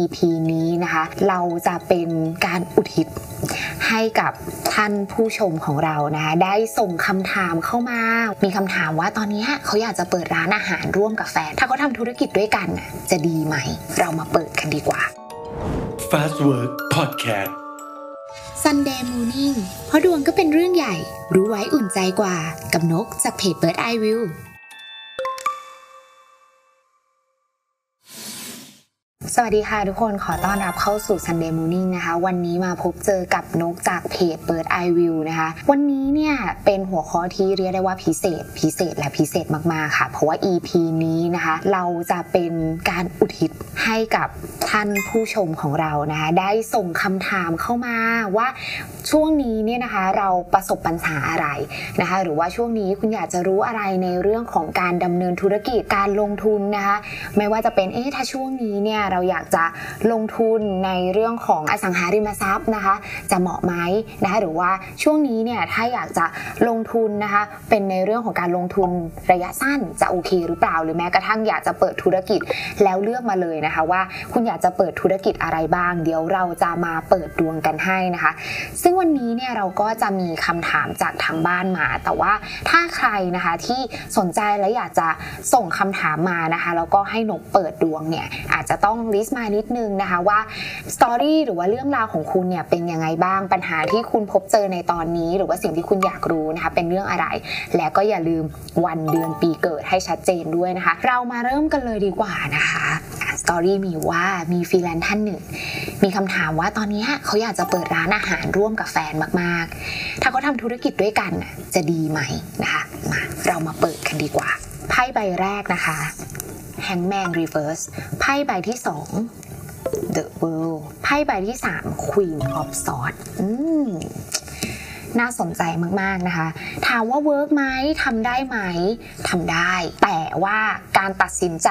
EP นี้นะคะ เราจะเป็นการอุทิศให้กับท่านผู้ชมของเรานะคะได้ส่งคำถามเข้ามา มีคำถามว่าตอนนี้เขาอยากจะเปิดร้านอาหารร่วมกับแฟน ถ้าเขาทำธุรกิจด้วยกันน่ะจะดีไหม เรามาเปิดกันดีกว่า Fast Work Podcast Sunday Morning เพราะดวงก็เป็นเรื่องใหญ่ รู้ไว้อุ่นใจกว่ากับนกจากเพจ Bird Eye View สวัสดีค่ะทุกคนขอต้อนรับเข้าสู่ Sunday Morning นะคะ วันนี้มาพบเจอกับนกจากเพจ Bird Eye View นะคะ วันนี้เนี่ยเป็นหัวข้อที่เรียกได้ว่าพิเศษ พิเศษและพิเศษมาก ๆ ค่ะ เพราะว่า EP นี้นะคะ เราจะเป็นการอุทิศให้กับท่านผู้ชมของเรานะคะ ได้ส่งคำถามเข้ามาว่าช่วงนี้เนี่ยนะคะเราประสบปัญหาอะไรนะคะ หรือว่าช่วงนี้คุณอยากจะรู้อะไรในเรื่องของการดำเนินธุรกิจการลงทุนนะคะ ไม่ว่าจะเป็นเอ๊ะถ้าช่วงนี้เนี่ยเราราอยากจะลงทุนในเรื่องของอสังหาริมทรัพย์นะคะ จะเหมาะไหมนะคะหรือว่าช่วงนี้เนี่ยถ้าอยากจะลงทุนนะคะเป็นในเรื่องของการลงทุนระยะสั้นจะโอเคหรือเปล่า หรือแม้กระทั่งอยากจะเปิดธุรกิจแล้วเลือกมาเลยนะคะว่าคุณอยากจะเปิดธุรกิจอะไรบ้าง เดี๋ยวเราจะมาเปิดดวงกันให้นะคะ ซึ่งวันนี้เนี่ยเราก็จะมีคำถามจากทางบ้านมา แต่ว่าถ้าใครนะคะที่สนใจและอยากจะส่งคำถามมานะคะแล้วก็ให้นกเปิดดวงเนี่ยอาจจะต้อง list มานิดนึงนะคะว่า story หรือว่าเรื่องราวของคุณเนี่ยเป็นยังไงบ้างปัญหาที่คุณพบเจอในตอนนี้ หรือว่าสิ่งที่คุณอยากรู้นะคะเป็นเรื่องอะไร และก็อย่าลืมวันเดือนปีเกิดให้ชัดเจนด้วยนะคะ เรามาเริ่มกันเลยดีกว่านะคะ story มีว่ามีฟรีแลนซ์ท่านหนึ่ง มีคำถามว่าตอนนี้เขาอยากจะเปิดร้านอาหารร่วมกับแฟนมากๆ ถ้าเขาทำธุรกิจด้วยกันจะดีไหมนะคะมาเรามาเปิดกันดีกว่าไพ่ใบแรกนะคะ Hangman Reverse ไพ่ใบที่ 2 The World ไพ่ใบที่ 3 Queen of Swords อืม น่าสนใจมากๆนะคะ ถามว่า work ไหมทำได้ไหมทำได้ แต่ว่าการตัดสินใจ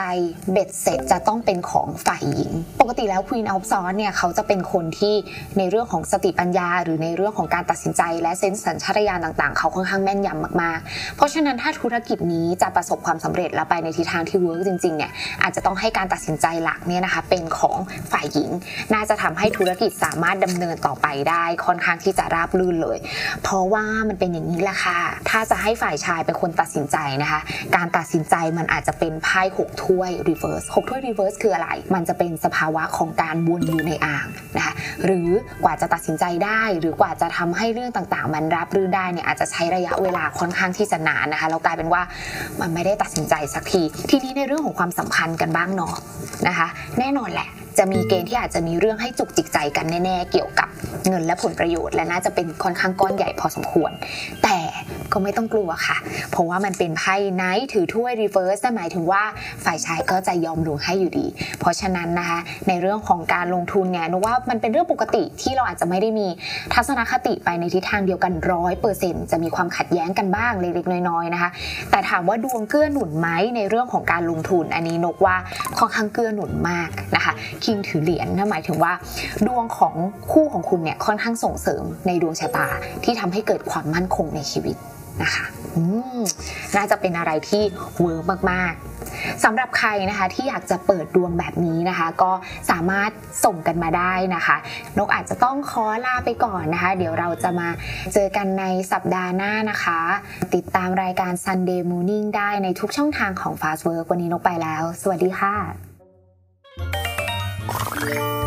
เบ็ดเสร็จจะต้องเป็นของฝ่ายหญิง ปกติแล้ว Queen of Swords เนี่ยเขาจะเป็นคนที่ในเรื่องของสติปัญญา หรือในเรื่องของการตัดสินใจ และ sense สัญชาตญาณต่างๆ เขาค่อนข้างแม่นยำมากๆ เพราะฉะนั้นถ้าธุรกิจนี้จะประสบความสำเร็จและไปในทิศทางที่ work จริงๆเนี่ยอาจจะต้องให้การตัดสินใจหลักเนี่ยนะคะเป็นของฝ่ายหญิง น่าจะทำให้ธุรกิจสามารถดำเนินต่อไปได้ค่อนข้างที่จะราบรื่นเลยเพราะว่ามันเป็นอย่างนี้แหละค่ะ ถ้าจะให้ฝ่ายชายเป็นคนตัดสินใจนะคะ การตัดสินใจมันอาจจะเป็นไพ่หกถ้วย reverse หกถ้วย reverse คืออะไร มันจะเป็นสภาวะของการวนอยู่ในอ่างนะคะ หรือกว่าจะตัดสินใจได้ หรือกว่าจะทำให้เรื่องต่างๆ มันราบรื่นได้เนี่ยอาจจะใช้ระยะเวลาค่อนข้างที่จะนานนะคะแล้วกลายเป็นว่ามันไม่ได้ตัดสินใจสักที ทีนี้ในเรื่องของความสัมพันธ์กันบ้างเนาะนะคะ แน่นอนแหละจะมีเกณฑ์ที่อาจจะมีเรื่องให้จุกจิกใจกันแน่ ๆ เกี่ยวกับ เงินและผลประโยชน์ และน่าจะเป็นค่อนข้างก้อนใหญ่พอสมควร แต่ก็ไม่ต้องกลัวค่ะ เพราะว่ามันเป็นไพ่ Knight ถือถ้วย reverse หมายถึงว่าฝ่ายชายก็จะยอมลงให้อยู่ดี เพราะฉะนั้นนะคะ ในเรื่องของการลงทุนเนี่ยนึกว่ามันเป็นเรื่องปกติที่เราอาจจะไม่ได้มีทัศนคติไปในทิศทางเดียวกันร้อยเปอร์เซ็นต์จะมีความขัดแย้งกันบ้างเล็กๆน้อยๆนะคะ แต่ถามว่าดวงเกื้อหนุนไหมในเรื่องของการลงทุน อันนี้นกว่าค่อนข้างเกื้อหนุนมากนะคะ คิงถือเหรียญนั่นหมายถึงว่า ดวงของคู่ของคุณเนี่ยค่อนข้างส่งเสริมในดวงชะตาที่ทำให้เกิดความมั่นคงในชีวิตนะคะอืมน่าจะเป็นอะไรที่ work มาก ๆสำหรับใครนะคะที่อยากจะเปิดดวงแบบนี้นะคะ ก็สามารถส่งกันมาได้นะคะ นกอาจจะต้องขอลาไปก่อนนะคะ เดี๋ยวเราจะมาเจอกันในสัปดาห์หน้านะคะ ติดตามรายการ Sunday Morning ได้ในทุกช่องทางของ Fastwork วันนี้นกไปแล้ว สวัสดีค่ะ